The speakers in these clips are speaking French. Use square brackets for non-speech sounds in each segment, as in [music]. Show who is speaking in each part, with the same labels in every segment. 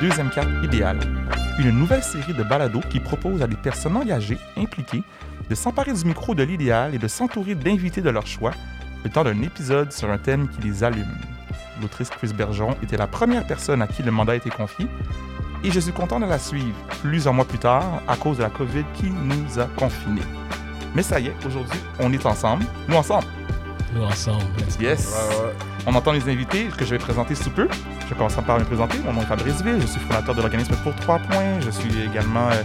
Speaker 1: deuxième carte idéale, une nouvelle série de balados qui propose à des personnes engagées, impliquées, de s'emparer du micro de l'idéal et de s'entourer d'invités de leur choix, le temps d'un épisode sur un thème qui les allume. L'autrice Chris Bergeron était la première personne à qui le mandat a été confié, et je suis content de la suivre plusieurs mois plus tard à cause de la COVID qui nous a confinés. Mais ça y est, aujourd'hui, on est ensemble, nous ensemble.
Speaker 2: Nous ensemble.
Speaker 1: Yes. On entend les invités que je vais présenter sous peu. Je commence par me présenter. Mon nom est Fabrice Ville. Je suis fondateur de l'organisme Pour 3 points. Je suis également euh,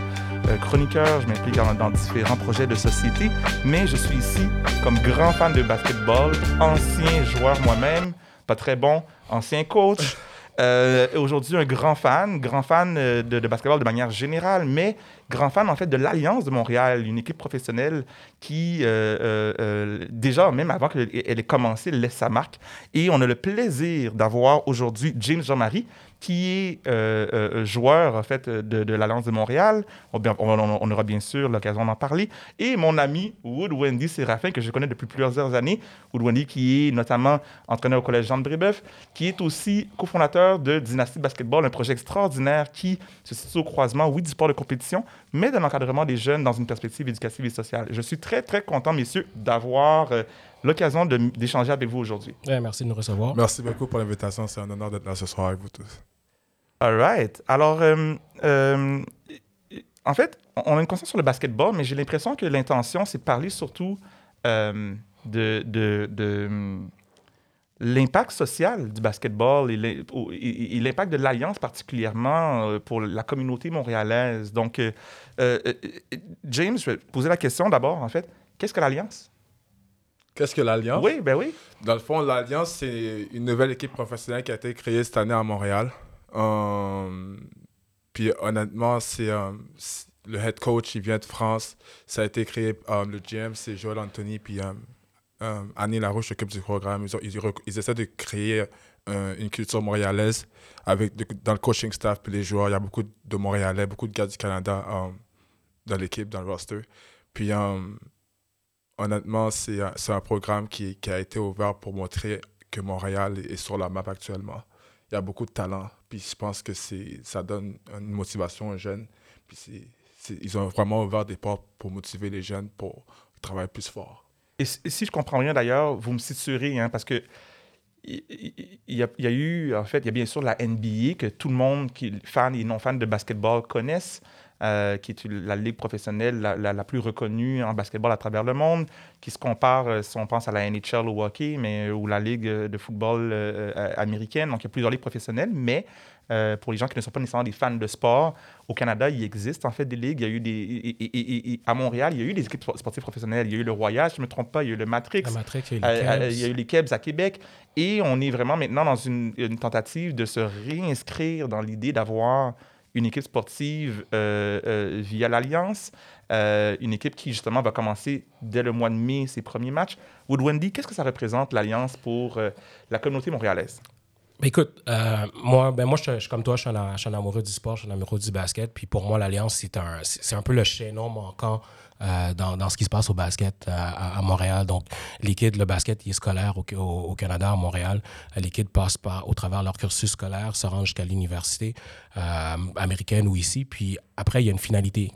Speaker 1: euh, chroniqueur. Je m'implique dans, dans différents projets de société. Mais je suis ici comme grand fan de basketball, ancien joueur moi-même, pas très bon, ancien coach. Euh, aujourd'hui, un grand fan, grand fan euh, de, de basketball de manière générale, mais grand fan en fait de l'Alliance de Montréal, une équipe professionnelle qui, euh, euh, euh, déjà, même avant qu'elle ait commencé, laisse sa marque. Et on a le plaisir d'avoir aujourd'hui James Jean-Marie, qui est joueur en fait de, l'Alliance de Montréal. On- on aura bien sûr l'occasion d'en parler. Et mon ami Wood Wendy Séraphin, que je connais depuis plusieurs années. Wood Wendy, qui est notamment entraîneur au Collège Jean de Brébeuf, qui est aussi cofondateur de Dynasty Basketball, un projet extraordinaire qui se situe au croisement, oui, du sport de compétition, mais de l'encadrement des jeunes dans une perspective éducative et sociale. Je suis très, très content, messieurs, d'avoir euh, l'occasion d'échanger avec vous aujourd'hui.
Speaker 2: Ouais, merci de nous recevoir.
Speaker 3: Merci beaucoup pour l'invitation. C'est un honneur d'être là ce soir avec vous tous.
Speaker 1: All right. Alors, euh, euh, en fait, on a une conscience sur le basketball, mais j'ai l'impression que l'intention, c'est de parler surtout euh, de, de, de, l'impact social du basketball et l'impact de l'Alliance particulièrement euh, pour la communauté montréalaise. Donc, euh, euh, James, je vais poser la question d'abord, en fait. Qu'est-ce que l'Alliance?
Speaker 3: Qu'est-ce que l'Alliance?
Speaker 1: Oui, ben oui.
Speaker 3: Dans le fond, l'Alliance, c'est une nouvelle équipe professionnelle qui a été créée cette année à Montréal. Euh, puis honnêtement, c'est le head coach, il vient de France. Ça a été créé, le GM, c'est Joël Anthony, puis euh, Annie Larouche s'occupe du programme. Ils, essaient de créer euh, une culture montréalaise avec dans le coaching staff puis les joueurs. Il y a beaucoup de Montréalais, beaucoup de gars du Canada euh, dans l'équipe, dans le roster. Puis honnêtement, c'est un, programme qui, a été ouvert pour montrer que Montréal est, sur la map actuellement. Il y a beaucoup de talent. Puis je pense que ça donne une motivation aux jeunes. Puis ils ont vraiment ouvert des portes pour motiver les jeunes pour travailler plus fort.
Speaker 1: Et, si- je comprends bien d'ailleurs, vous me situerez, hein, parce que il y, a, eu, en fait, il y a bien sûr la NBA que tout le monde, qui fans et non fans de basketball, connaissent, euh, qui est la ligue professionnelle la, plus reconnue en basketball à travers le monde, qui se compare, euh, si on pense à la NHL au hockey, mais, ou la ligue euh, de football euh, euh, américaine. Donc, il y a plusieurs ligues professionnelles, mais euh, pour les gens qui ne sont pas nécessairement des fans de sport, au Canada, il existe en fait des ligues. Il y a eu des, et- et- et- et- à Montréal, il y a eu des équipes sportives professionnelles. Il y a eu le Royal, si je ne me trompe pas, il y a eu le Matrix.
Speaker 2: Matrix, il y
Speaker 1: Euh,
Speaker 2: a eu les
Speaker 1: euh,
Speaker 2: Cavs.
Speaker 1: il y a eu les Kebs à Québec. Et on est vraiment maintenant dans une, une tentative de se réinscrire dans l'idée d'avoir une équipe sportive euh, euh, via l'Alliance. Euh, une équipe qui, justement, va commencer dès le mois de mai ses premiers matchs. Wood Wendy, qu'est-ce que ça représente, l'Alliance, pour euh, la communauté montréalaise?
Speaker 2: Ben, écoute, euh, moi, ben moi je, je comme toi, je suis, un, amoureux du sport, je suis un amoureux du basket. Puis pour moi, l'Alliance, c'est un, c'est un peu le chaînon manquant euh, dans, dans ce qui se passe au basket euh, à, Montréal. Donc, les le basket, il est scolaire au, au, Canada, à Montréal. Les kids passent par, au travers leur cursus scolaire, se rendent jusqu'à l'université euh, américaine ou ici. Puis après, il y a une finalité.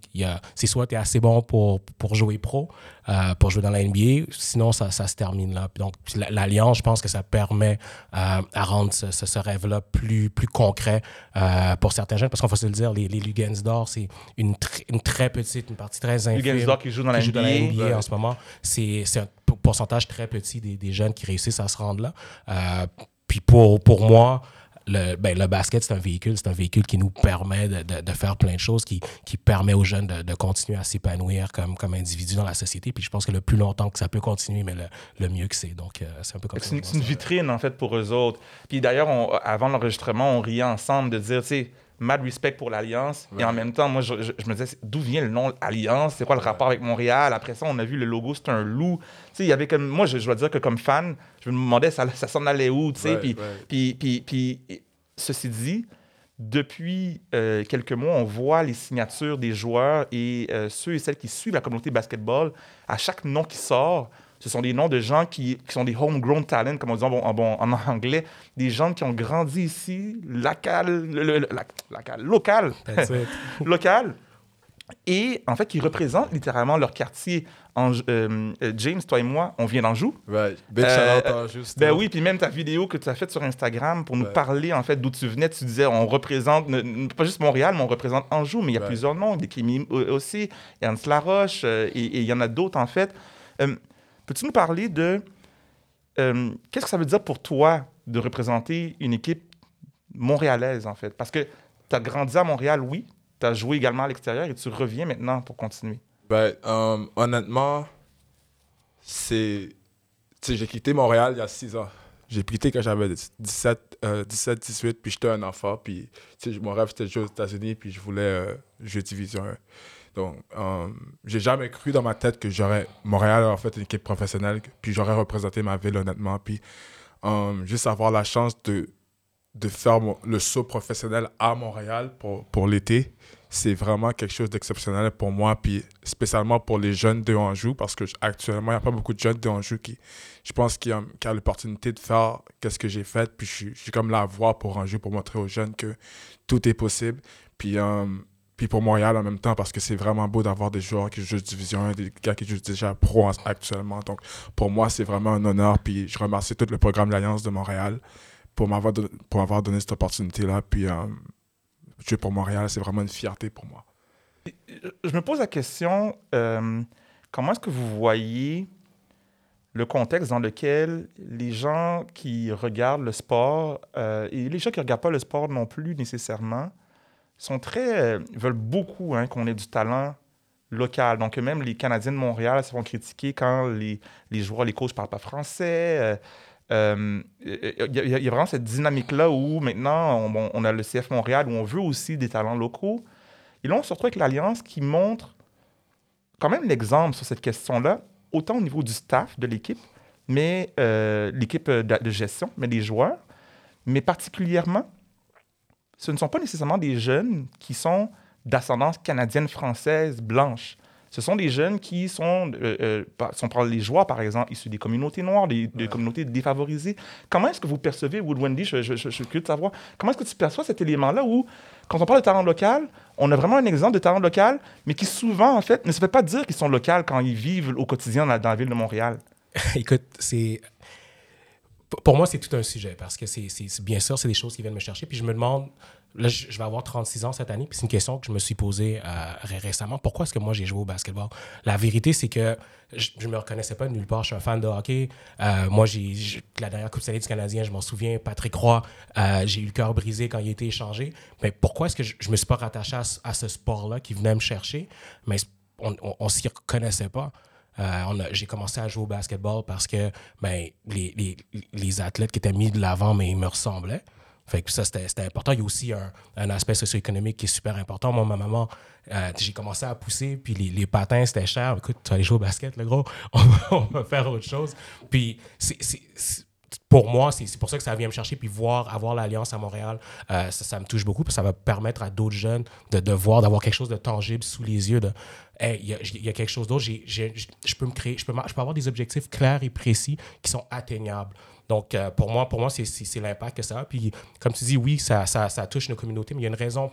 Speaker 2: C'est soit tu es assez bon pour, pour jouer pro, euh, pour jouer dans la NBA, sinon ça, ça se termine là. Donc, l'Alliance, je pense que ça permet euh, à rendre ce, ce- ce rêve-là plus, plus concret euh, pour certains jeunes. Parce qu'on faut se le dire, les, les Lugans d'or, c'est une, tr- une très petite, une partie très infime.
Speaker 1: Lugans d'or qui joue dans la
Speaker 2: qui joue dans la
Speaker 1: NBA.
Speaker 2: En ce moment. C'est un pourcentage très petit des, des jeunes qui réussissent à se rendre là. Puis pour, pour moi, le, ben, le basket, c'est un véhicule. C'est un véhicule qui nous permet de, de- de faire plein de choses, qui, qui permet aux jeunes de, de continuer à s'épanouir comme, comme individus dans la société. Puis je pense que le plus longtemps que ça peut continuer, mais le, le mieux que c'est. Donc, euh, c'est un peu comme ça.
Speaker 1: C'est une, vitrine, en fait, pour eux autres. Puis d'ailleurs, on- avant l'enregistrement, on riait ensemble de dire, tu sais, mad respect pour l'Alliance. Et en même temps, moi, je, je- je me disais, d'où vient le nom Alliance? C'est quoi le rapport avec Montréal? Après ça, on a vu le logo, c'est un loup. Tu sais, il y avait comme. Moi, je, je dois dire que comme fan, je me demandais, ça, ça s'en allait où? Tu sais,
Speaker 3: Ouais,
Speaker 1: puis, puis, puis, puis, ceci dit, depuis euh, quelques mois, on voit les signatures des joueurs et euh, ceux et celles qui suivent la communauté basketball. À chaque nom qui sort, Ce sont des noms de gens qui, qui sont des homegrown talents, comme on dit en, bon, en, anglais, des gens qui ont grandi ici, local, le- le- le- la- local, [laughs] local, et en fait, qui représentent littéralement leur quartier. En, euh, euh, James, toi et moi, on vient d'Anjou.
Speaker 3: Right. Big
Speaker 1: Euh,
Speaker 3: juste.
Speaker 1: Ben oui, puis même ta vidéo que tu as faite sur Instagram pour nous parler en fait d'où tu venais, tu disais on représente ne- pas juste Montréal, mais on représente Anjou, mais il y a plusieurs noms, des Kimi euh, aussi, Ernst Laroche, euh, et et il y en a d'autres en fait. Peux-tu nous parler de euh, qu'est-ce que ça veut dire pour toi de représenter une équipe montréalaise en fait? Parce que tu as grandi à Montréal, oui, tu as joué également à l'extérieur et tu reviens maintenant pour continuer.
Speaker 3: Ben, euh, honnêtement, c'est. Tu sais, j'ai quitté Montréal il y a 6 ans. J'ai quitté quand j'avais 17, euh, 17, 18, puis j'étais un enfant. Puis, tu sais, mon rêve, c'était de jouer aux États-Unis, puis je voulais euh, jouer Division 1. Donc, euh, j'ai jamais cru dans ma tête que j'aurais. Montréal en fait une équipe professionnelle, puis j'aurais représenté ma ville, honnêtement. Puis, euh, juste avoir la chance de, de faire le saut professionnel à Montréal pour, pour l'été, c'est vraiment quelque chose d'exceptionnel pour moi, puis spécialement pour les jeunes de Anjou, parce que actuellement, il n'y a pas beaucoup de jeunes de Anjou qui, je pense, qui ont, qui ont l'opportunité de faire qu'est-ce que j'ai fait, puis je suis- je suis comme la voix pour Anjou pour montrer aux jeunes que tout est possible. Puis, euh, puis pour Montréal en même temps, parce que c'est vraiment beau d'avoir des joueurs qui jouent Division 1, des gars qui jouent déjà pro en- actuellement. Donc, pour moi, c'est vraiment un honneur, puis je remercie tout le programme l'Alliance de Montréal pour m'avoir pour m'avoir donné cette opportunité-là. Puis, euh, pour Montréal, c'est vraiment une fierté pour moi.
Speaker 1: je me pose la question, euh, comment est-ce que vous voyez le contexte dans lequel les gens qui regardent le sport, euh, et les gens qui ne regardent pas le sport non plus nécessairement, sont très, euh, veulent beaucoup hein, qu'on ait du talent local. Donc même les Canadiens de Montréal se font critiquer quand les, les joueurs, les coachs ne parlent pas français. euh, euh, Il y, a- vraiment cette dynamique-là où maintenant on, on- a le CF Montréal où on veut aussi des talents locaux. Et là, on se retrouve avec l'Alliance qui montre quand même l'exemple sur cette question-là, autant au niveau du staff de l'équipe, mais l'équipe de, de gestion, mais des joueurs, mais particulièrement, ce ne sont pas nécessairement des jeunes qui sont d'ascendance canadienne, française, blanche. Ce sont des jeunes qui sont, euh, euh, des joueurs, par exemple, issus des communautés noires, des, des
Speaker 3: Ouais.
Speaker 1: communautés défavorisées. Comment est-ce que vous percevez, Wood Wendy, je, je, je, je suis curieux de savoir, comment est-ce que tu perçois cet élément-là où, quand on parle de talent local, on a vraiment un exemple de talent local, mais qui souvent, en fait, ne se fait pas dire qu'ils sont locaux quand ils vivent au quotidien dans la, dans la ville de Montréal? [laughs]
Speaker 2: Écoute, c'est. Pour- moi, c'est tout un sujet parce que c'est bien sûr, c'est des choses qui viennent me chercher. Puis je me demande, là, je, vais avoir 36 ans cette année, puis c'est une question que je me suis posée euh, ré- récemment. Pourquoi est-ce que moi j'ai joué au basketball? La vérité, c'est que je, je me reconnaissais pas de nulle part. Je suis un fan de hockey. Euh, moi, la dernière Coupe Stanley du Canadien, je m'en souviens, Patrick Roy, euh, j'ai eu le cœur brisé quand il a été échangé. Mais pourquoi est-ce que je, je me suis pas rattaché à, à ce sport-là qui venait me chercher? Mais on, on s'y reconnaissait pas. Euh, j'ai commencé à jouer au basketball parce que ben, les, les, les athlètes qui étaient mis de l'avant, mais ils me ressemblaient. Fait que ça, c'était important. Il y a aussi un, un aspect socio-économique qui est super important. Moi, ma maman, euh, j'ai commencé à pousser, puis les, patins, c'était cher. Écoute, tu vas aller jouer au basket, le gros. [laughs] On va, on va faire autre chose. Puis, c'est- pour moi, c'est pour ça que ça vient me chercher. Puis voir, avoir l'Alliance à Montréal, euh, ça, me touche beaucoup. Que ça va permettre à d'autres jeunes de, de voir, d'avoir quelque chose de tangible sous les yeux. De, Hey, il y, a- quelque chose d'autre. Je peux me créer, je peux, peux avoir des objectifs clairs et précis qui sont atteignables. Donc, euh, pour moi, pour moi c'est l'impact que ça a. Puis, comme tu dis, oui, ça, ça, ça touche nos communautés, mais il y a une raison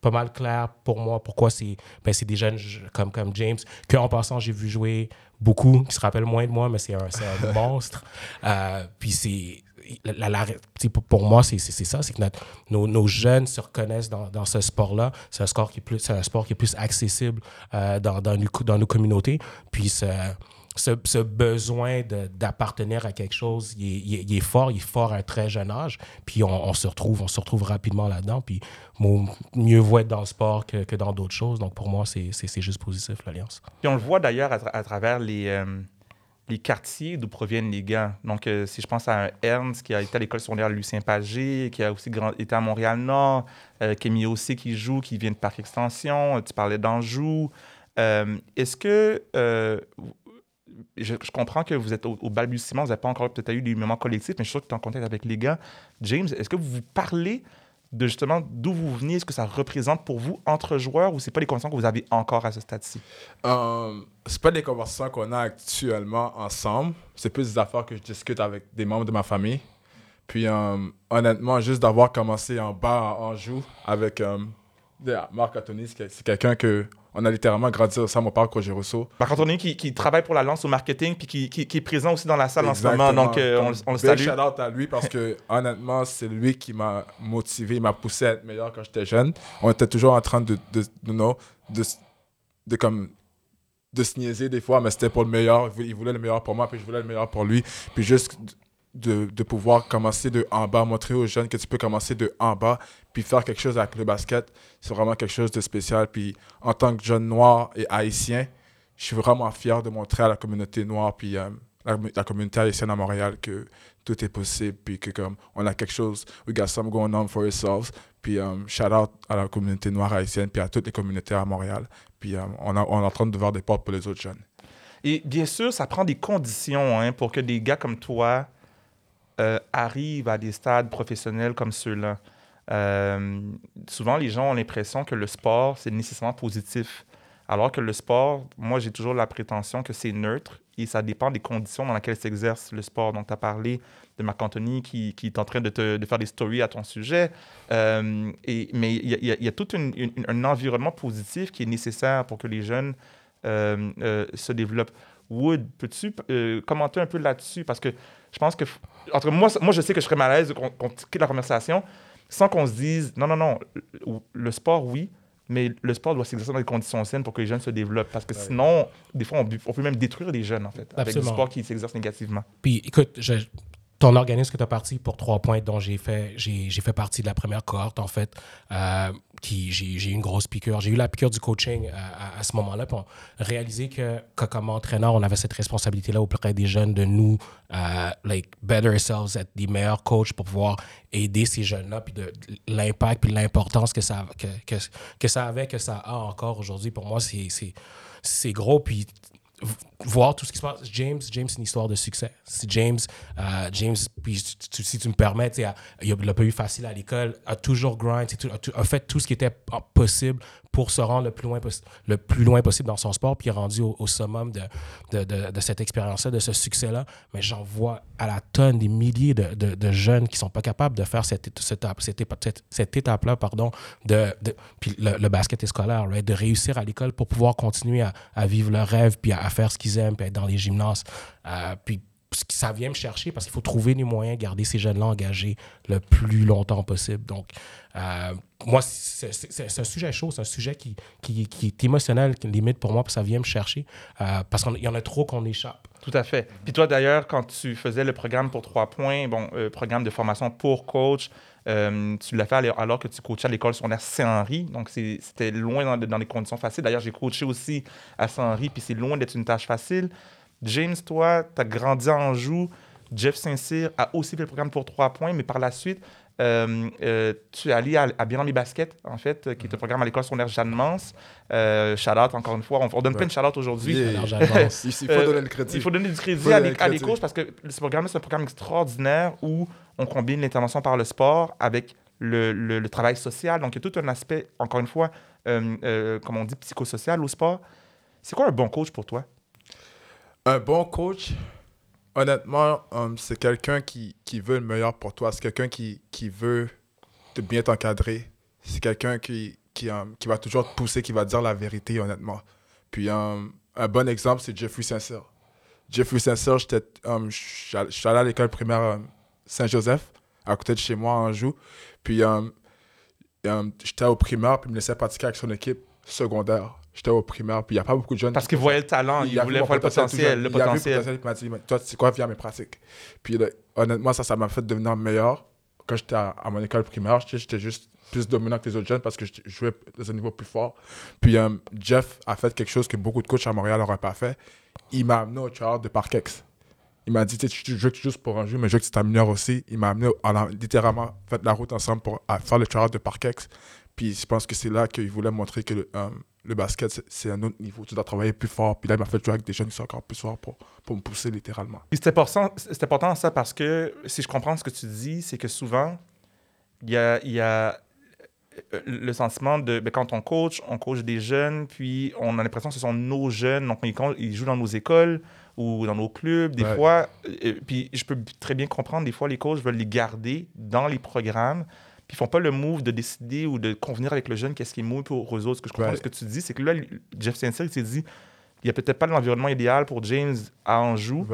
Speaker 2: pas mal claire pour moi pourquoi c'est ben, c'est des jeunes comme, comme James, que en passant, j'ai vu jouer beaucoup, qui se rappellent moins de moi, mais c'est un, c'est un [laughs] monstre. Euh, puis, c'est. La, la- pour, moi, c'est c'est- c'est ça, c'est que notre- nos, nos jeunes se reconnaissent dans, dans ce sport-là. C'est un, sport qui est plus- c'est un sport qui est plus accessible euh, dans, dans, dans nos communautés. Puis, ce, besoin d'appartenir à quelque chose, il est, fort, il est fort à un très jeune âge. Puis on, se retrouve, on se retrouve rapidement là-dedans. Puis mieux vaut être dans le sport que, dans d'autres choses. Donc pour moi, c'est juste positif, l'Alliance.
Speaker 1: Puis on le voit d'ailleurs à, tra- à travers les, euh, les quartiers d'où proviennent les gars. Donc, euh, si je pense à un Ernst qui a été à l'école secondaire Lucien Pagé, qui a aussi été à Montréal-Nord, euh, Kémy aussi qui joue, qui vient de Parc Extension, euh, tu parlais d'Anjou. Est-ce que. Je, comprends que vous êtes au, balbutiement, vous n'avez pas encore peut-être eu des moments collectifs, mais je suis sûr que tu es en contact avec les gars. James, est-ce que vous vous parlez de justement d'où vous venez, ce que ça représente pour vous entre joueurs ou c'est pas les conversations que vous avez encore à ce stade-ci?
Speaker 3: Euh, c'est pas des conversations qu'on a actuellement ensemble. C'est plus des affaires que je discute avec des membres de ma famille. Puis euh, honnêtement, juste d'avoir commencé en bas en joue avec euh, Marc Anthony, c'est quelqu'un que on a littéralement grandi ensemble au parc Roger Rousseau.
Speaker 1: Marc Anthony qui, qui, travaille pour la lance au marketing puis qui, qui, qui, est présent aussi dans la salle en ce moment. Donc, euh, on, on, le salue.
Speaker 3: shout out à lui parce que [laughs] honnêtement, c'est lui qui m'a motivé, il m'a poussé à être meilleur quand j'étais jeune. On était toujours en train de, de, de, de, de, comme de se niaiser des fois, mais c'était pour le meilleur. Il voulait le meilleur pour moi, puis je voulais le meilleur pour lui. Puis juste de, pouvoir commencer de en bas, montrer aux jeunes que tu peux commencer de en bas, puis faire quelque chose avec le basket, c'est vraiment quelque chose de spécial. Puis en tant que jeune noir et haïtien, je suis vraiment fier de montrer à la communauté noire, puis euh, la, communauté haïtienne à Montréal que tout est possible, puis que comme on a quelque chose, we got something going on for ourselves. Puis um, shout out à la communauté noire haïtienne, puis à toutes les communautés à Montréal. Puis um, on, on est en train de voir des portes pour les autres jeunes.
Speaker 1: Et bien sûr, ça prend des conditions hein, pour que des gars comme toi euh, arrivent à des stades professionnels comme ceux-là. Euh, souvent, les gens ont l'impression que le sport, c'est nécessairement positif. Alors que le sport, moi, j'ai toujours la prétention que c'est neutre et ça dépend des conditions dans lesquelles s'exerce le sport. Donc, tu as parlé de Marc Anthony qui, est en train de, te, faire des stories à ton sujet. Euh, mais il y, y, a tout un environnement positif qui est nécessaire pour que les jeunes se développent. Wood, peux-tu commenter un peu là-dessus? Parce que je pense que. Entre moi, moi, je sais que je serais mal à l'aise qu'on quitte la conversation sans qu'on se dise non, non, non, le sport, oui, mais le sport doit s'exercer dans des conditions saines pour que les jeunes se développent. Parce que sinon, des fois, on, peut même détruire les jeunes, en fait, avec du sport qui s'exerce négativement.
Speaker 2: Puis, écoute, je, ton organisme que tu as parti pour trois points, dont j'ai fait, fait partie de la première cohorte, en fait, euh, j'ai, eu une grosse piqûre. J'ai eu la piqûre du coaching euh, à, ce moment-là, pour réaliser que, comme entraîneur, on avait cette responsabilité-là auprès des jeunes de nous, euh, like, better ourselves, être des meilleurs coachs pour pouvoir aider ces jeunes-là, puis de, l'impact, puis l'importance que ça, que, que, que, ça avait, que ça a encore aujourd'hui. Pour moi, c'est, c'est gros, puis voir tout ce qui se passe. James, James, c'est une histoire de succès. C'est James, euh, James, puis si tu me permets, il n'a pas eu facile à l'école, a toujours grind, a, fait tout ce qui était possible pour se rendre le plus loin, le plus loin possible dans son sport, puis rendu au, summum de, de, de, cette expérience-là, de ce succès-là. Mais j'en vois à la tonne des milliers de, jeunes qui ne sont pas capables de faire cette, cette, cette, cette étape-là, pardon, de, puis le, basket est scolaire, de réussir à l'école pour pouvoir continuer à, vivre leur rêve, puis à, faire ce qu'ils aiment, puis être dans les gymnases. Euh, ça vient me chercher parce qu'il faut trouver les moyens de garder ces jeunes-là engagés le plus longtemps possible. Donc, euh, moi, c'est un sujet chaud, c'est un sujet qui, qui, qui, est émotionnel, limite pour moi, parce que ça vient me chercher, euh, parce qu'il y en a trop qu'on échappe.
Speaker 1: Tout à fait. Puis toi, d'ailleurs, quand tu faisais le programme pour trois points, bon, euh, programme de formation pour coach, tu l'as fait alors que tu coachais à l'école secondaire Saint-Henri. Donc, c'était loin dans, dans, les conditions faciles. D'ailleurs, j'ai coaché aussi à Saint-Henri, puis c'est loin d'être une tâche facile. James, toi, tu as grandi en joue. Jeff Saint-Cyr a aussi fait le programme pour trois points, mais par la suite, euh, euh, tu es allé à, à Bien les baskets, en fait, qui est un programme à l'école secondaire Jeanne Mance. Euh, encore une fois. On, donne plein de shout aujourd'hui. [laughs]
Speaker 3: il faut donner le crédit.
Speaker 1: Il faut donner du crédit à, les, coachs parce que ce programme c'est un programme extraordinaire où on combine l'intervention par le sport avec le, le, travail social. Donc, il y a tout un aspect, encore une fois, comme on dit, psychosocial au sport. C'est quoi un bon coach pour toi?
Speaker 3: Un bon coach, honnêtement, um, c'est quelqu'un qui, qui, veut le meilleur pour toi. C'est quelqu'un qui, qui veut te bien t'encadrer. C'est quelqu'un qui, qui, um, qui, va toujours te pousser, qui va dire la vérité, honnêtement. Puis um, un bon exemple, c'est Jeffrey Sincère. Jeffrey Sincère, je suis allé à l'école primaire Saint-Joseph, à côté de chez moi, en Joux. Puis j'étais au primaire, puis il me laissait pratiquer avec son équipe secondaire. J'étais au primaire, puis il n'y a pas beaucoup de jeunes.
Speaker 1: Parce qu'ils voyaient le talent, ils voulaient voir le potentiel. Le potentiel. Il
Speaker 3: m'a dit, toi, c'est quoi, viens mes pratiques? Puis honnêtement, ça, ça m'a fait devenir meilleur. Quand j'étais à, mon école primaire, j'étais juste plus dominant que les autres jeunes parce que je jouais dans un niveau plus fort. Puis euh, Jeff a fait quelque chose que beaucoup de coachs à Montréal n'auraient pas fait. Il m'a amené au trial de Parkex. Il m'a dit, tu veux juste pour un jeu, mais je veux que tu t'améliores aussi. Il m'a amené, on a littéralement fait la route ensemble pour faire le trial de Parkex. Puis je pense que c'est là qu'il voulait montrer que le, euh, le basket, c'est un autre niveau. Tu dois travailler plus fort. Puis là, il m'a fait jouer avec des jeunes qui sont encore plus forts pour, pour me pousser littéralement.
Speaker 1: Puis c'est important, important ça parce que si je comprends ce que tu dis, c'est que souvent, il y a, y a euh, le sentiment de ben, quand on coach, on coach des jeunes, puis on a l'impression que ce sont nos jeunes, donc ils, ils jouent dans nos écoles ou dans nos clubs, des fois. Euh, puis je peux très bien comprendre, des fois, les coachs veulent les garder dans les programmes, puis ils font pas le move de décider ou de convenir avec le jeune qu'est-ce qui est move pour eux autres. Ce que je comprends ce que tu dis, c'est que là, Jeff Saint-Cyr, il s'est dit, il n'y a peut-être pas l'environnement idéal pour James à Anjou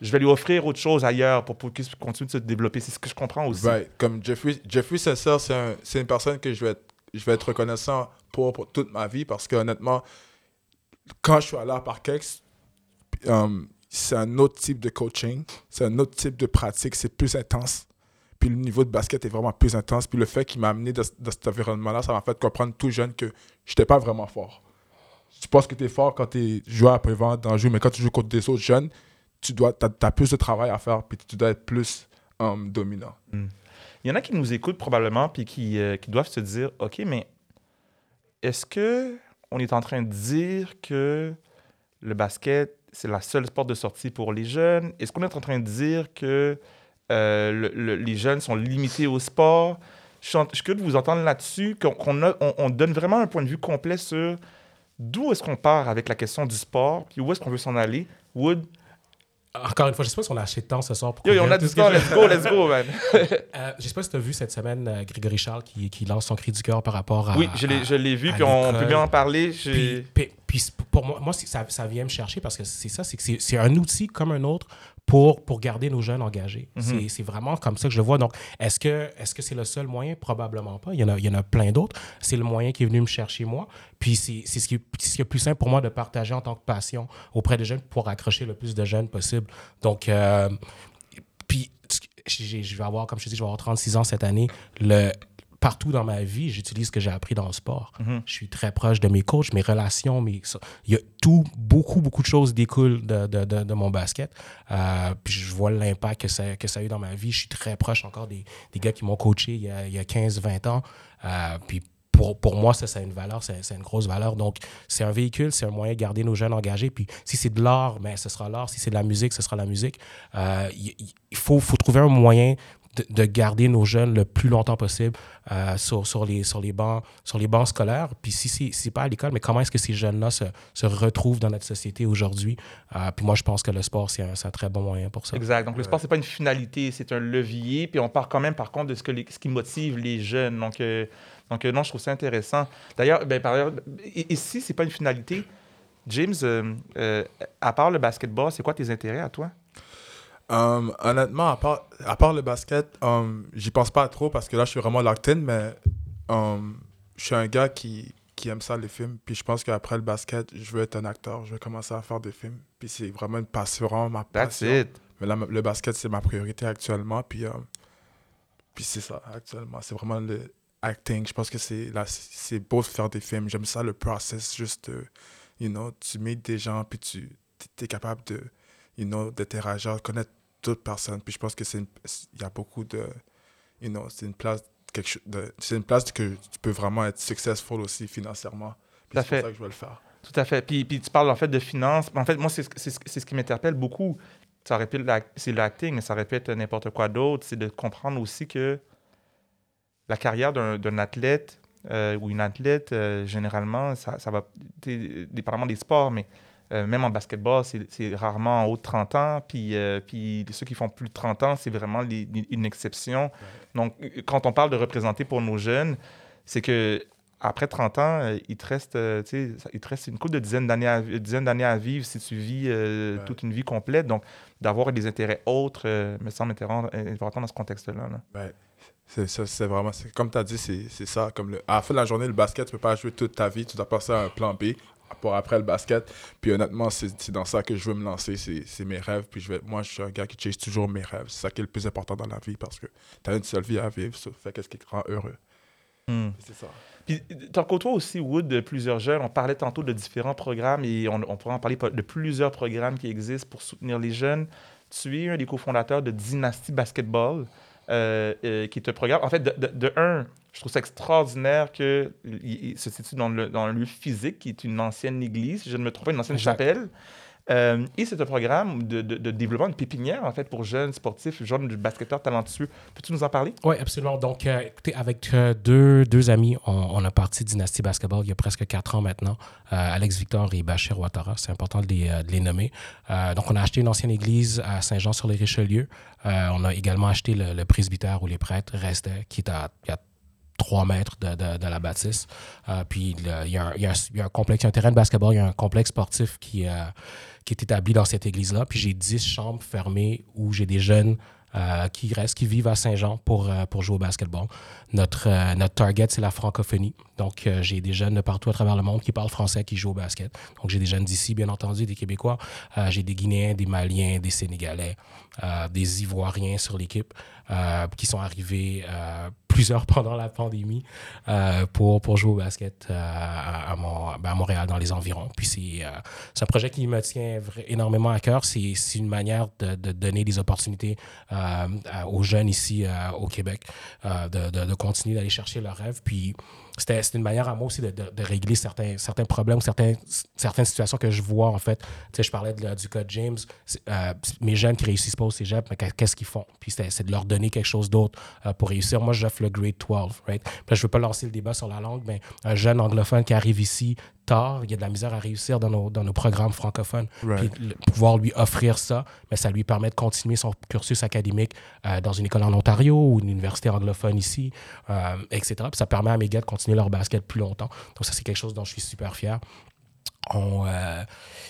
Speaker 1: je vais lui offrir autre chose ailleurs pour, qu'il puisse continuer de se développer. C'est ce que je comprends aussi.
Speaker 3: Comme Jeffrey, Jeffrey c'est une personne que je vais, être, je vais être reconnaissant pour, pour toute ma vie parce que honnêtement, quand je suis allé à Parkex, um, c'est un autre type de coaching, c'est un autre type de pratique, c'est plus intense. Puis le niveau de basket est vraiment plus intense. Puis le fait qu'il m'a amené dans, cet environnement-là, ça m'a fait comprendre tout jeune que je n'étais pas vraiment fort. Tu penses que tu es fort quand tu es joueur après-vente dans le jeu, mais quand tu joues contre des autres jeunes, tu dois, as, plus de travail à faire, puis tu dois être plus um, dominant.
Speaker 1: Hmm. Il y en a qui nous écoutent probablement, puis qui, euh, qui doivent se dire, OK, mais est-ce que on est en train de dire que le basket, c'est la seule sport de sortie pour les jeunes? Est-ce qu'on est en train de dire que euh, les jeunes sont limités au sport? Je suis curieux de vous entendre là-dessus, qu'on on, on, donne vraiment un point de vue complet sur d'où est-ce qu'on part avec la question du sport, puis où est-ce qu'on veut s'en aller. Wood,
Speaker 2: encore une fois, je sais pas si on a acheté de temps ce soir.
Speaker 1: Pour Yo, on a du temps, let's go, let's go, man. [laughs]
Speaker 2: euh, je sais pas si tu as vu cette semaine euh, Grégory Charles qui, qui, lance son cri du cœur par rapport à.
Speaker 1: Oui, je l'ai vu, puis on peut bien en parler.
Speaker 2: Puis, puis, pour moi, moi ça, ça vient me chercher parce que c'est ça, c'est que c'est un outil comme un autre pour, pour garder nos jeunes engagés. Mhm. C'est vraiment comme ça que je le vois. Donc, est-ce que c'est -ce c'est le seul moyen? Probablement pas. Il y en a, il y en a plein d'autres. C'est le moyen qui est venu me chercher moi. Puis c'est ce, qui, ce qui est plus simple pour moi de partager en tant que passion auprès des jeunes pour accrocher le plus de jeunes possible. Donc, euh, puis je vais avoir, comme je te dis, je vais avoir 36 ans cette année. Le, partout dans ma vie, j'utilise ce que j'ai appris dans le sport. Mhm. Je suis très proche de mes coachs, mes relations, mes, il y a tout, beaucoup, beaucoup de choses découlent de, de, de, mon basket. Euh, puis je vois l'impact que ça, que ça a eu dans ma vie. Je suis très proche encore des, des gars qui m'ont coaché il y a, il y a 15-20 ans. Euh, puis pour, pour, moi, ça, c'est une valeur, c'est une grosse valeur. Donc, c'est un véhicule, c'est un moyen de garder nos jeunes engagés. Puis, si c'est de l'art, ben, ce sera l'art. Si c'est de la musique, ce sera la musique. Euh, il faut, faut, trouver un moyen de, garder nos jeunes le plus longtemps possible euh, sur, sur, les, sur, les bancs, sur les bancs scolaires. Puis si ce n'est pas à l'école, mais comment est-ce que ces jeunes-là se, se, retrouvent dans notre société aujourd'hui? Euh, puis moi, je pense que le sport, c'est un, un, très bon moyen pour ça.
Speaker 1: Exact. Donc le sport, c'est pas une finalité, c'est un levier. Puis on part quand même, par contre, de ce, que ce qui motive les jeunes. Donc, euh, donc non, je trouve ça intéressant. D'ailleurs, ben, par ailleurs, ici, c'est pas une finalité. James, à part le basketball, c'est quoi tes intérêts à toi?
Speaker 3: Um, honnêtement, à part, à part le basket, um, j'y pense pas trop parce que là, je suis vraiment locked in, mais um, je suis un gars qui, qui aime ça, les films. Puis je pense qu'après le basket, je veux être un acteur. Je vais commencer à faire des films. Puis c'est vraiment une passion, ma passion. That's it. Mais là, le basket, c'est ma priorité actuellement. Puis, puis c'est ça, actuellement. C'est vraiment le acting. Je pense que c'est c'est beau de faire des films. J'aime ça, le process, juste, you know, tu mets des gens, puis tu es capable de you know, d'interagir, connaître d'autres personnes. Puis je pense que c'est il y a beaucoup de, you know, c'est une place quelque chose c'est une place que tu peux vraiment être successful aussi financièrement. C'est pour ça que je veux le faire.
Speaker 1: Tout à fait. Puis, puis tu parles en fait de finances. En fait, moi, c'est ce qui m'interpelle beaucoup. Ça c'est l'acting, mais ça répète n'importe quoi d'autre. C'est de comprendre aussi que la carrière d'un athlète euh, ou une athlète, euh, généralement, ça, ça va, dépendamment des sports, mais euh, même en basketball, c'est rarement en haut de 30 ans. Puis, euh, puis ceux qui font plus de 30 ans, c'est vraiment une exception. Donc, quand on parle de représenter pour nos jeunes, c'est que après 30 ans, euh, il, te reste, il te reste une couple de dizaines d'années à, d'années à vivre si tu vis toute une vie complète. Donc, d'avoir des intérêts autres me semble important dans ce contexte-là.
Speaker 3: C'est vraiment, comme tu as dit, c'est ça. Comme le, à la fin de la journée, le basket, tu ne peux pas jouer toute ta vie. Tu dois passer à un plan B pour après le basket. Puis honnêtement, c'est dans ça que je veux me lancer. C'est mes rêves. Puis je vais, moi, je suis un gars qui chase toujours mes rêves. C'est ça qui est le plus important dans la vie parce que tu as une seule vie à vivre. Ça fait qu'est-ce qui te rend heureux.
Speaker 1: Hmm. C'est ça. Puis, tant toi aussi, Wood, de plusieurs jeunes, on parlait tantôt de différents programmes et on, on pourrait en parler de plusieurs programmes qui existent pour soutenir les jeunes. Tu es un des cofondateurs de Dynasty Basketball. Euh, euh, qui est un programme. En fait, de, un, je trouve ça extraordinaire qu'il se situe dans, le, dans un lieu physique, qui est une ancienne église, si je ne me trompe pas, une ancienne chapelle. Euh, et c'est un programme de, de, développement de pépinière, en fait, pour jeunes sportifs, jeunes basketteurs talentueux. Peux-tu nous en parler?
Speaker 2: Oui, absolument. Donc, euh, écoutez, avec deux, deux amis, on, a parti Dynasty Basketball il y a presque quatre ans maintenant. Alex Victor et Bachir Ouattara, c'est important de les, de les nommer. donc, on a acheté une ancienne église à Saint-Jean-sur-les-Richelieu. on a également acheté le, presbytère où les prêtres restaient, qui est à, 3 mètres de, la bâtisse. Euh, puis il y, a un, complexe, un terrain de basketball, il y a un complexe sportif qui, euh, qui est établi dans cette église-là. Puis j'ai 10 chambres fermées où j'ai des jeunes euh, qui restent, qui vivent à Saint-Jean pour, pour jouer au basketball. Notre, notre target, c'est la francophonie. Donc, j'ai des jeunes de partout à travers le monde qui parlent français, qui jouent au basket. Donc, j'ai des jeunes d'ici, bien entendu, des Québécois. j'ai des Guinéens, des Maliens, des Sénégalais, des Ivoiriens sur l'équipe. Euh, qui sont arrivés euh, plusieurs [laughs] pendant la pandémie euh, pour, pour jouer au basket à, ben, à, Montréal, dans les environs. Puis c'est un projet qui me tient énormément à cœur. C'est une manière de, donner des opportunités aux jeunes ici au Québec de, continuer d'aller chercher leurs rêves. Puis c'était une manière à moi aussi de, régler certains, certains problèmes, certains, certaines situations que je vois en fait. Tu sais, je parlais du cas de James, euh, mes jeunes qui réussissent pas au cégep, mais qu'est-ce qu'ils font? Puis c'est de leur donner quelque chose d'autre euh, pour réussir. Moi, j'offre le grade 12, right? Puis je veux pas lancer le débat sur la langue, mais un jeune anglophone qui arrive ici tard, il y a de la misère à réussir dans nos, dans nos programmes francophones. Puis pouvoir lui offrir ça, mais ça lui permet de continuer son cursus académique euh, dans une école en Ontario ou une université anglophone ici, etc. Puis ça permet à mes gars de continuer leur basket plus longtemps. Donc, ça, c'est quelque chose dont je suis super fier. On, euh,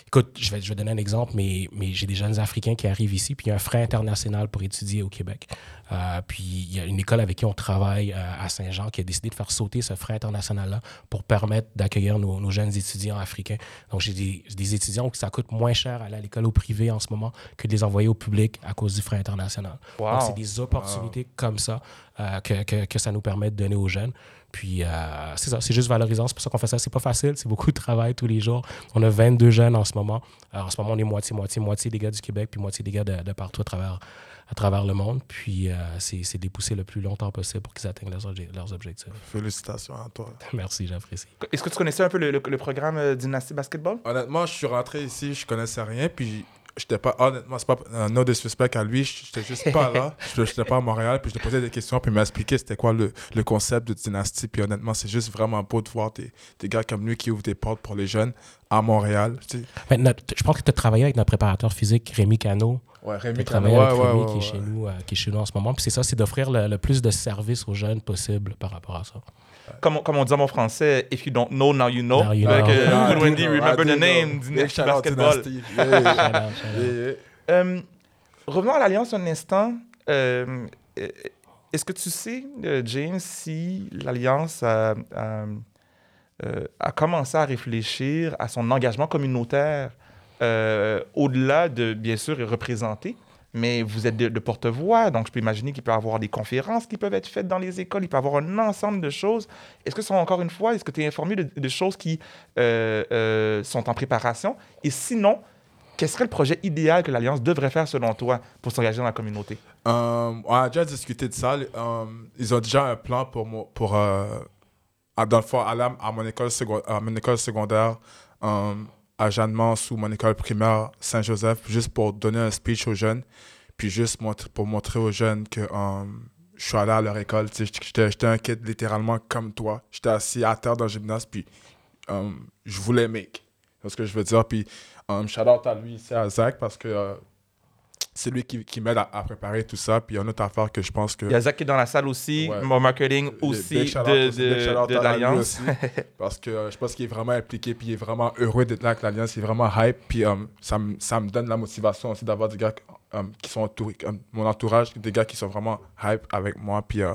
Speaker 2: écoute, je vais, je vais donner un exemple, mais, mais j'ai des jeunes Africains qui arrivent ici, puis il y a un frais international pour étudier au Québec. Euh, puis il y a une école avec qui on travaille euh, à Saint-Jean qui a décidé de faire sauter ce frais international-là pour permettre d'accueillir nos, nos, jeunes étudiants africains. Donc j'ai des, des, étudiants où ça coûte moins cher aller à l'école au privé en ce moment que de les envoyer au public à cause du frais international. Donc c'est des opportunités comme ça que, que, que ça nous permet de donner aux jeunes. Puis, euh, c'est ça, c'est juste valorisant. C'est pour ça qu'on fait ça. C'est pas facile, c'est beaucoup de travail tous les jours. On a 22 jeunes en ce moment. Alors, en ce moment, on est moitié, moitié, moitié des gars du Québec, puis moitié des gars de, partout à travers, à travers le monde. Puis, euh, c'est, c'est de les pousser le plus longtemps possible pour qu'ils atteignent leurs, objectifs.
Speaker 3: Félicitations à toi. [laughs]
Speaker 2: Merci, j'apprécie.
Speaker 1: Est-ce que tu connaissais un peu le, le, programme euh, Dynasty Basketball?
Speaker 3: Honnêtement, je suis rentré ici, je connaissais rien, puis j'étais pas honnêtement c'est pas un no disrespect à lui j'étais juste pas là [laughs] j'étais pas à Montréal puis je te posais des questions puis il m'a expliqué c'était quoi le, le, concept de dynastie puis honnêtement c'est juste vraiment beau de voir des, des, gars comme lui qui ouvrent des portes pour les jeunes à Montréal
Speaker 2: je pense que tu as travaillé avec notre préparateur physique Rémi Cano
Speaker 3: Ouais, Rémi
Speaker 2: Cano ouais, ouais, qui, est chez nous, euh, qui est chez nous en ce moment. Puis c'est ça, c'est d'offrir le, le, plus de services aux jeunes possible par rapport à ça.
Speaker 1: Comme, comme on dit en mon français, if you don't know, now you know. Now you know. Uh, Wendy, remember the name, Dynasty Basketball. Euh, revenons à l'Alliance un instant. Euh, est-ce que tu sais, euh, James, si l'Alliance a, a, a, commencé à réfléchir à son engagement communautaire au-delà de, bien sûr, représenter mais vous êtes de, porte-voix, donc je peux imaginer qu'il peut y avoir des conférences qui peuvent être faites dans les écoles, il peut y avoir un ensemble de choses. Est-ce que, sont, encore une fois, est-ce que tu es informé de, choses qui euh, euh, sont en préparation? Et sinon, quel serait le projet idéal que l'Alliance devrait faire selon toi pour s'engager dans la communauté?
Speaker 3: Euh, on a déjà discuté de ça. ils ont déjà un plan pour, pour dans le à, mon école à mon école secondaire à Jeanne-Mance ou mon école primaire Saint-Joseph, juste pour donner un speech aux jeunes, puis juste pour montrer aux jeunes que um, je suis allé à leur école. J'étais un kid littéralement comme toi. J'étais assis à terre dans le gymnase, puis um, je voulais make. C'est ce que je veux dire. Puis um, shout out à lui ici, à Zach, parce que euh, c'est lui qui, qui m'aide à, préparer tout ça. Puis il y a une autre affaire que je pense que.
Speaker 1: Il y a Zach qui est dans la salle aussi, mon marketing aussi de, de, de, l'Alliance. [laughs]
Speaker 3: parce que euh, je pense qu'il est vraiment impliqué, puis il est vraiment heureux d'être là avec l'Alliance. Il est vraiment hype, puis um, ça, ça me donne la motivation aussi d'avoir des gars um, qui sont entourés, mon entourage, des gars qui sont vraiment hype avec moi. Puis euh,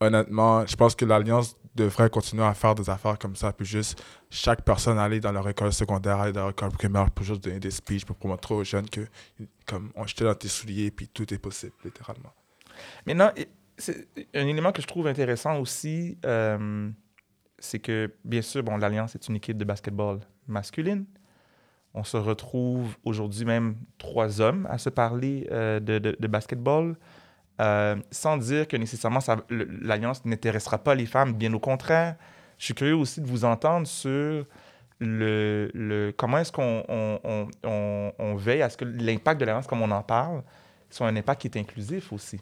Speaker 3: honnêtement, je pense que l'Alliance devrait continuer à faire des affaires comme ça, puis juste chaque personne aller dans leur école secondaire, aller dans leur école primaire pour juste donner des speeches pour montrer aux jeunes que, comme, on jetait dans tes souliers, puis tout est possible, littéralement.
Speaker 1: Maintenant, un élément que je trouve intéressant aussi, euh, c'est que, bien sûr, bon, l'Alliance est une équipe de basketball masculine. On se retrouve aujourd'hui même trois hommes à se parler euh, de, de, de, basketball. Euh, sans dire que nécessairement l'Alliance n'intéressera pas les femmes, bien au contraire. Je suis curieux aussi de vous entendre sur le, le, comment est-ce qu'on on, on, on, veille à ce que l'impact de l'alliance, comme on en parle, soit un impact qui est inclusif aussi?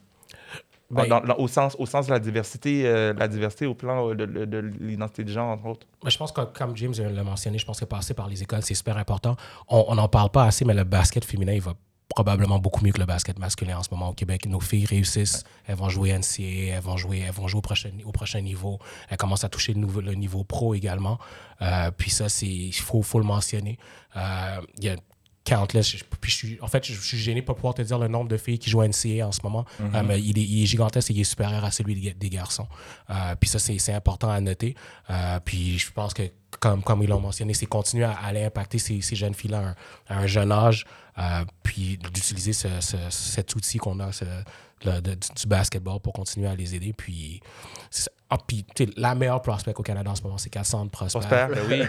Speaker 1: Ben, au, sens, au sens de la diversité, euh, la diversité au plan de, de, l'identité de genre, entre autres.
Speaker 2: Je pense que, comme James l'a mentionné, je pense que passer par les écoles, c'est super important. On n'en parle pas assez, mais le basket féminin, il va probablement beaucoup mieux que le basket masculin en ce moment au Québec. Nos filles réussissent, elles vont jouer NCAA, elles vont jouer, elles vont jouer au prochain, au prochain niveau. Elles commencent à toucher le, nouveau, le niveau pro également. Euh, puis ça, il faut, faut le mentionner. Euh, il y a countless. Puis je suis, en fait, je, suis gêné pour pouvoir te dire le nombre de filles qui jouent à NCA en ce moment. Mais il est, gigantesque et il est supérieur à celui des, garçons. Puis ça, c'est important à noter. Puis je pense que, comme, comme ils l'ont mentionné, c'est continuer à, aller impacter ces, ces jeunes filles-là à, un jeune âge. Puis d'utiliser ce, cet outil qu'on a, du basketball pour continuer à les aider. Puis, ah, puis la meilleure prospect au Canada en ce moment, c'est Cassandre Prosper.
Speaker 1: Prosper, ben oui.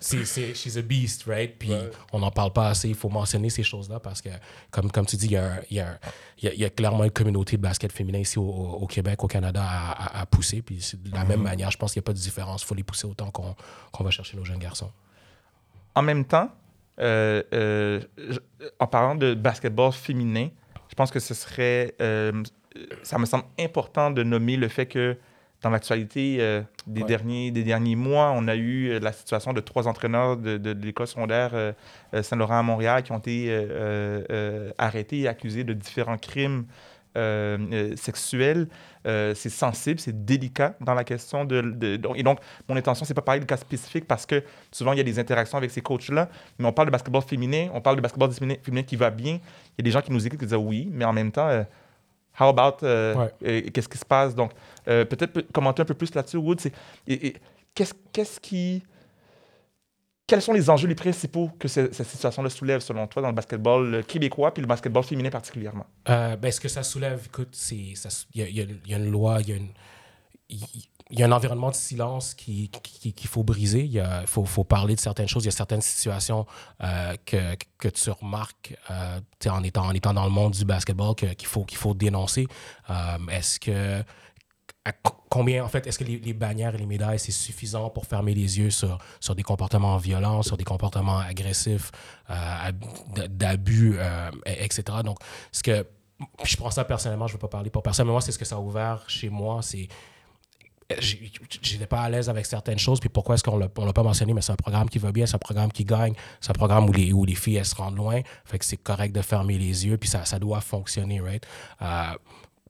Speaker 1: [laughs]
Speaker 2: c'est, she's a beast, right? Puis on n'en parle pas assez. Il faut mentionner ces choses-là parce que, comme, comme tu dis, il y a, y, a, y a, clairement une communauté de basket féminin ici au, au Québec, au Canada, à, à, pousser. Puis de la même mm-hmm. manière, je pense qu'il n'y a pas de différence. Il faut les pousser autant qu'on, qu'on va chercher nos jeunes garçons.
Speaker 1: En même temps, euh, euh, en parlant de basketball féminin, je pense que ce serait. Euh, ça me semble important de nommer le fait que dans l'actualité des, derniers, des derniers mois, on a eu la situation de trois entraîneurs de, de, l'école secondaire Saint-Laurent à Montréal qui ont été arrêtés et accusés de différents crimes sexuels. c'est sensible, c'est délicat dans la question de, Et donc, mon intention, c'est pas parler de cas spécifiques parce que souvent, il y a des interactions avec ces coachs-là, mais on parle de basketball féminin, on parle de basketball féminin qui va bien. Il y a des gens qui nous écoutent qui disent oui, mais en même temps, how about, qu'est-ce qui se passe? Donc, peut-être commenter un peu plus là-dessus, Wood, c'est qu'est-ce, qu'est-ce qui quels sont les enjeux les principaux que cette situation-là soulève, selon toi, dans le basketball québécois puis le basketball féminin particulièrement?
Speaker 2: Euh, ben, ce que ça soulève, écoute, il y, a une loi, il y a a un environnement de silence qu'il qui, qui, faut briser. Il faut, faut, parler de certaines choses. Il y a certaines situations euh, que, que, tu remarques euh, en, étant, en étant dans le monde du basketball qu'il faut, qu'il faut dénoncer. Euh, est-ce que. Combien, en fait, est-ce que les, bannières et les médailles, c'est suffisant pour fermer les yeux sur, sur des comportements violents, sur des comportements agressifs, d'abus, etc. Donc, ce que je prends ça personnellement, je ne veux pas parler pour personne, mais moi, c'est ce que ça a ouvert chez moi. C'est j'étais pas à l'aise avec certaines choses. Puis pourquoi est-ce qu'on l'a, l'a pas mentionné? Mais c'est un programme qui va bien, c'est un programme qui gagne, c'est un programme où les, où les filles, elles se rendent loin. Fait que c'est correct de fermer les yeux, puis ça, ça doit fonctionner, right? Euh,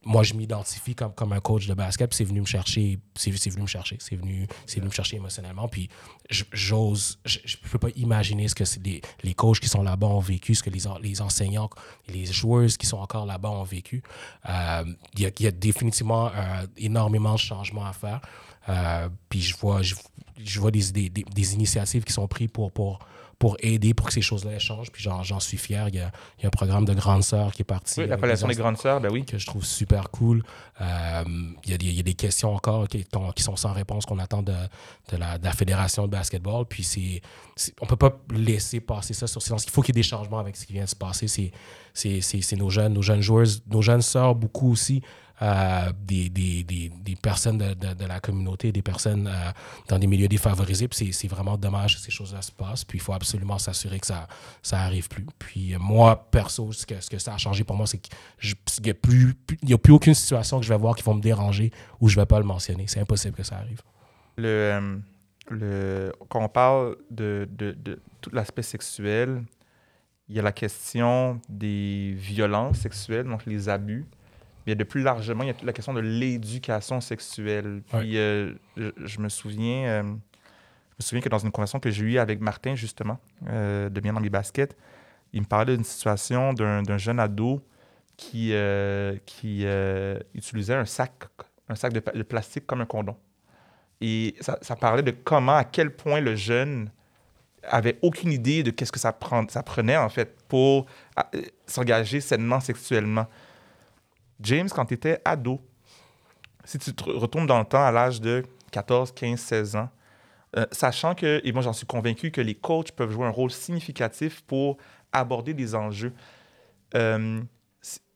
Speaker 2: moi, je m'identifie comme, comme un coach de basket, c'est venu me chercher, c'est, venu me chercher, c'est venu, c'est venu me chercher émotionnellement, puis j'ose, je, ne peux pas imaginer ce que les, les coachs qui sont là-bas ont vécu, ce que les, les enseignants, les joueurs qui sont encore là-bas ont vécu. Euh, il y, a, définitivement euh, énormément de changements à faire, euh, puis je vois, je vois des, des, des, initiatives qui sont prises pour, pour pour aider pour que ces choses-là changent. Puis j'en suis fier. Il y, a, il y, a, un programme de Grandes Sœurs qui est parti.
Speaker 1: Oui, l'appellation des Grandes Sœurs, ben oui.
Speaker 2: Que je trouve super cool. Euh, il, y a des, il, y a des, questions encore qui, qui sont sans réponse qu'on attend de, de, la, de, la, Fédération de basketball. Puis c'est on peut pas laisser passer ça sur silence. Il faut qu'il y ait des changements avec ce qui vient de se passer. C'est nos jeunes, nos jeunes joueurs, nos jeunes sœurs, beaucoup aussi. Euh, des, des, des, des, personnes de, de, la communauté, des personnes euh, dans des milieux défavorisés. C'est vraiment dommage que ces choses-là se passent. Puis il faut absolument s'assurer que ça ça plus. Puis euh, moi, perso, ce que, ce que ça a changé pour moi, c'est qu'il n'y a, plus, a plus aucune situation que je vais voir qui vont me déranger ou je ne vais pas le mentionner. C'est impossible que ça arrive.
Speaker 1: Le, le, quand on parle de, de, de tout l'aspect sexuel, il y a la question des violences sexuelles, donc les abus il y a de plus largement, il y a la question de l'éducation sexuelle. Puis euh, je, me souviens, euh, je me souviens que dans une conversation que j'ai eue avec Martin, justement, euh, de Bien dans mes baskets, il me parlait d'une situation d'un jeune ado qui, qui utilisait un sac, un sac de, plastique comme un condom. Et ça, ça, parlait de comment, à quel point le jeune avait aucune idée de qu'est-ce que ça, prend, ça prenait, en fait, pour s'engager sainement sexuellement. James, quand tu étais ado, si tu retournes dans le temps à l'âge de 14, 15, 16 ans, euh, sachant que, et moi j'en suis convaincu, que les coachs peuvent jouer un rôle significatif pour aborder des enjeux. Euh,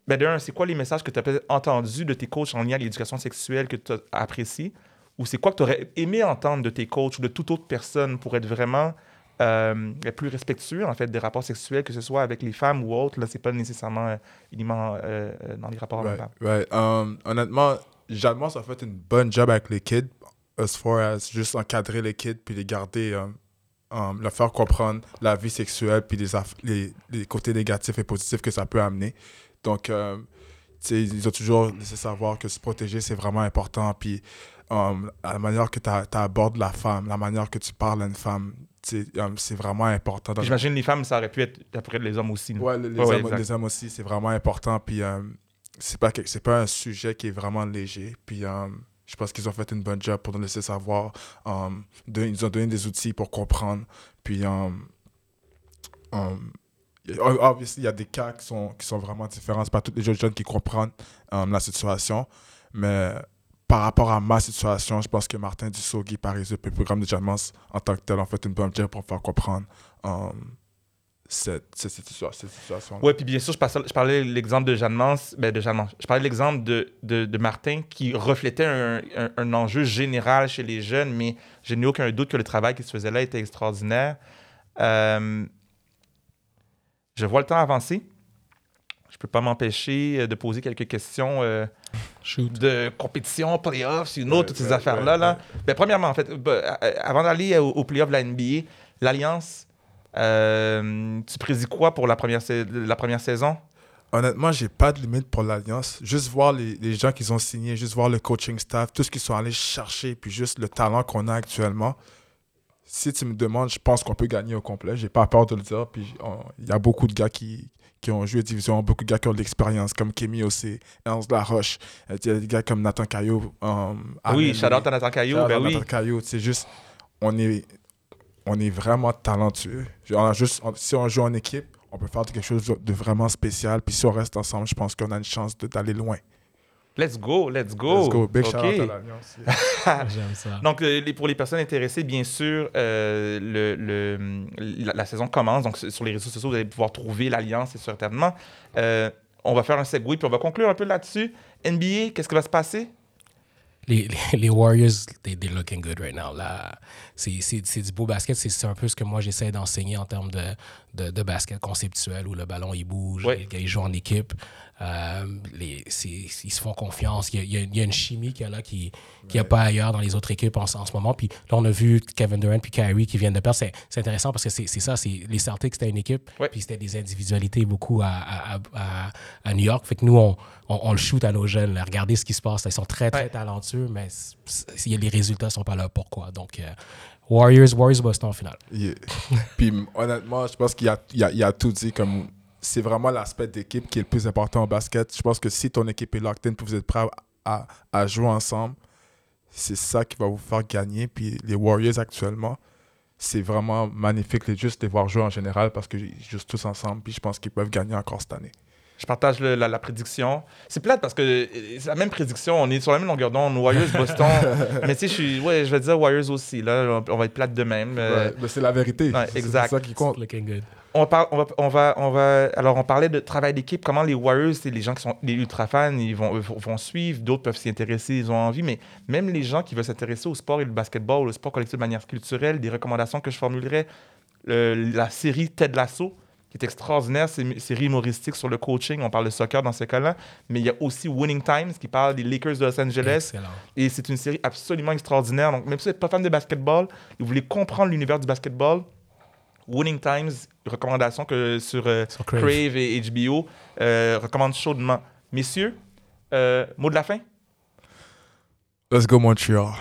Speaker 1: ben c'est quoi les messages que tu as entendus de tes coachs en lien à l'éducation sexuelle que tu as appréciés? ou c'est quoi que tu aurais aimé entendre de tes coachs ou de toute autre personne pour être vraiment euh, plus respectueux en fait des rapports sexuels, que ce soit avec les femmes ou autres. Là, c'est pas nécessairement euh, uniquement euh, dans les rapports
Speaker 3: right, right. Um, honnêtement, Jalmos a fait une bonne job avec les kids, as far as juste encadrer les kids puis les garder, um, um, leur faire comprendre la vie sexuelle puis les, les, les, côtés négatifs et positifs que ça peut amener. Donc, ils ont toujours laissé savoir que se protéger, c'est vraiment important. Puis, um, la manière que tu abordes la femme, la manière que tu parles à une femme, c'est vraiment important.
Speaker 1: J'imagine les femmes, ça aurait pu être après les hommes aussi.
Speaker 3: Oui, les, ouais, hommes, les, hommes, aussi, c'est vraiment important. Puis, um, c'est pas, pas un sujet qui est vraiment léger. Puis, um, je pense qu'ils ont fait une bonne job pour nous laisser savoir. De, ils ont donné des outils pour comprendre. Puis, il y a des cas qui sont, qui sont vraiment différents. Ce pas tous les jeunes, qui comprennent la situation. Mais par rapport à ma situation, je pense que Martin Dussault, Guy Paris, le programme de Jamans, en tant que tel, ont fait une bonne job pour faire comprendre um, cette, situation.
Speaker 1: Oui, puis bien sûr, je, je parlais de l'exemple de Jeanne Mance, ben de je parlais de l'exemple de, Martin qui reflétait un, enjeu général chez les jeunes, mais je n'ai aucun doute que le travail qui se faisait là était extraordinaire. Euh, je vois le temps avancer. Je peux pas m'empêcher euh, de poser quelques questions euh, de compétition, playoffs, une autre, toutes ces affaires-là. Là. Ben, premièrement, en fait, ben, avant d'aller au, au playoff de la NBA, l'Alliance, euh, tu prédis quoi pour la première, la première saison?
Speaker 3: Honnêtement, j'ai pas de limite pour l'Alliance. Juste voir les, les gens qu'ils ont signés, juste voir le coaching staff, tout ce qu'ils sont allés chercher, puis juste le talent qu'on a actuellement. Si tu me demandes, je pense qu'on peut gagner au complet. J'ai pas peur de le dire. Puis il y a beaucoup de gars qui, qui ont joué division, beaucoup de gars qui ont de l'expérience, comme Kémy aussi, Ernst Laroche. Il y a des gars comme Nathan Caillot.
Speaker 1: Um, oui, shout out à Nathan Caillot. Ben oui.
Speaker 3: Nathan Caillot. C'est juste, on est, on est vraiment talentueux. On a juste, si on joue en équipe, on peut faire quelque chose de vraiment spécial. Puis si on reste ensemble, je pense qu'on a une chance d'aller loin.
Speaker 1: Let's go, let's go.
Speaker 3: Let's go. Big okay. shout out
Speaker 1: à [laughs] J'aime ça. Donc, euh, pour les personnes intéressées, bien sûr, euh, le, le, la, la, saison commence. Donc, sur les réseaux sociaux, vous allez pouvoir trouver l'Alliance, certainement. Euh, on va faire un segway, puis on va conclure un peu là-dessus. NBA, qu'est-ce qui va se passer?
Speaker 2: les, les, Warriors, they, they're looking good right now. Là, c'est, c'est, c'est du beau basket. C'est, c'est un peu ce que moi j'essaie d'enseigner en termes de, de, de, basket conceptuel où le ballon il bouge, ouais. ils jouent en équipe. Euh, les, ils se font confiance. Il y a, il y a une chimie qu'il y a là qui n'y a pas ailleurs dans les autres équipes en, en, ce moment. Puis là, on a vu Kevin Durant puis Kyrie qui viennent de perdre. C'est, intéressant parce que c'est, ça. C'est, les Celtics, c'était une équipe. Ouais. Puis c'était des individualités beaucoup à, à, à, à, New York. Fait que nous, on, on, on le shoot à nos jeunes. Là. Regardez ce qui se passe. Ils sont très, très ouais. talentueux, mais les résultats ne sont pas là. Pourquoi? Donc, euh, Warriors, Warriors Boston en finale.
Speaker 3: Yeah. Puis honnêtement, je pense qu'il y a, il a, il a tout dit comme c'est vraiment l'aspect d'équipe qui est le plus important au basket. Je pense que si ton équipe est locked in, vous êtes prêts à, jouer ensemble, c'est ça qui va vous faire gagner. Puis les Warriors actuellement, c'est vraiment magnifique de juste les voir jouer en général parce qu'ils jouent tous ensemble. Puis je pense qu'ils peuvent gagner encore cette année.
Speaker 1: Je partage le, la, la, prédiction. C'est plate parce que c'est la même prédiction. On est sur la même longueur d'onde. Warriors, Boston. [laughs] mais tu sais, je suis, ouais, je vais dire Warriors aussi. Là, on va être plate de même.
Speaker 3: Ouais, mais c'est la vérité.
Speaker 1: Ouais, exact.
Speaker 3: C'est ça qui compte.
Speaker 2: Looking good.
Speaker 1: On, parle, on, va, on, va, on va. Alors, on parlait de travail d'équipe. Comment les Warriors, c'est les gens qui sont les ultra fans, ils vont, vont suivre. D'autres peuvent s'y intéresser, ils ont envie. Mais même les gens qui veulent s'intéresser au sport et le basketball, au sport collectif de manière culturelle, des recommandations que je formulerais, le, la série Ted Lasso qui est extraordinaire, c'est une série humoristique sur le coaching. On parle de soccer dans ces cas-là, mais il y a aussi Winning Times qui parle des Lakers de Los Angeles.
Speaker 2: Excellent.
Speaker 1: Et c'est une série absolument extraordinaire. Donc, même si vous n'êtes pas fan de basketball et vous voulez comprendre l'univers du basketball, Winning Times, recommandation que sur, euh, sur Crave. Crave. et HBO, euh, recommande chaudement. Messieurs, euh, mot de la fin?
Speaker 3: Let's go Montreal.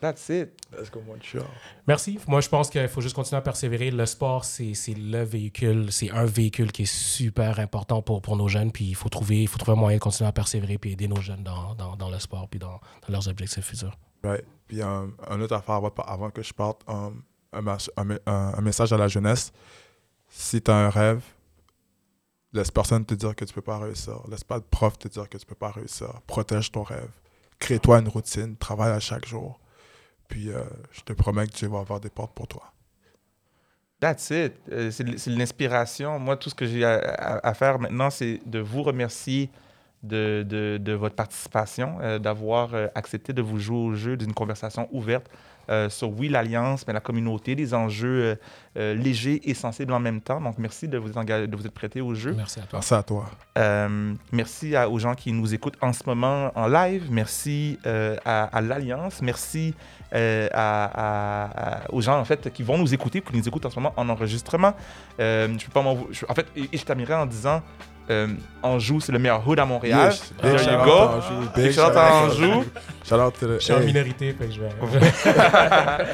Speaker 1: That's it.
Speaker 3: Let's go Montreal.
Speaker 2: Merci. Moi, je pense qu'il faut juste continuer à persévérer. Le sport, c'est le véhicule, c'est un véhicule qui est super important pour, pour nos jeunes. Puis il faut trouver, il faut trouver un moyen de continuer à persévérer puis aider nos jeunes dans, dans, dans le sport puis dans, dans, leurs objectifs futurs.
Speaker 3: Right. Puis um, un autre affaire avant, avant que je parte, um, un, un, un, message à la jeunesse. Si tu as un rêve, laisse personne te dire que tu peux pas réussir. Laisse pas de prof te dire que tu peux pas réussir. Protège ton rêve. Crée-toi une routine. Travaille à chaque jour. Puis euh, je te promets que tu vas avoir des portes pour toi.
Speaker 1: That's it. Euh, c'est l'inspiration. Moi, tout ce que j'ai à, faire maintenant, c'est de vous remercier de, votre participation, euh, d'avoir accepté de vous jouer au jeu d'une conversation ouverte euh, sur, oui, l'Alliance, mais la communauté, des enjeux euh, euh, légers et sensibles en même temps. Donc, merci de vous, de vous être prêté au jeu.
Speaker 2: Merci à toi.
Speaker 3: Merci à toi.
Speaker 1: Euh, merci à- aux gens qui nous écoutent en ce moment en live. Merci euh, à, à l'Alliance. Merci euh, à- à- à- aux gens en fait qui vont nous écouter, qui nous écoutent en ce moment en enregistrement. Euh, je peux pas m'en- je- en fait, et, et je terminerai en disant euh, Anjou, c'est le meilleur hood à Montréal.
Speaker 3: Yes.
Speaker 1: There you go. Big à
Speaker 3: à
Speaker 1: Anjou.
Speaker 3: Shout-out to the-
Speaker 2: Je suis en minorité, fait que je vais. [laughs]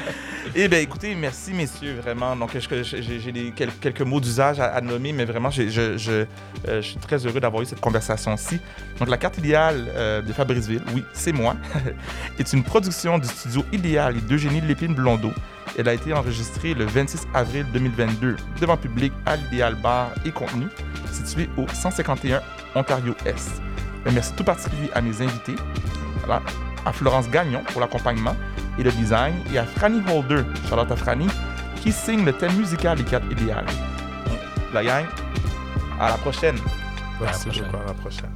Speaker 1: Eh bien, écoutez, merci, messieurs, vraiment. Donc, je- je- j'ai quelques mots d'usage à, à nommer, mais vraiment, j'ai- je, je, euh, je suis très heureux d'avoir eu cette conversation-ci. Donc, la carte idéale euh, de Fabriceville, oui, c'est moi, [laughs] est une production du studio Idéal et d'Eugénie Lépine Blondeau. Elle a été enregistrée le 26 avril 2022 devant public à l'Idéal Bar et Contenu, situé au 151 Ontario-Est. Un merci tout particulier à mes invités, voilà, à Florence Gagnon pour l'accompagnement et le design, et à Franny Holder, Charlotte à Franny, qui signe le thème musical des cartes idéales. La gang, à la prochaine.
Speaker 3: Merci
Speaker 2: prochaine.
Speaker 3: beaucoup. À la prochaine.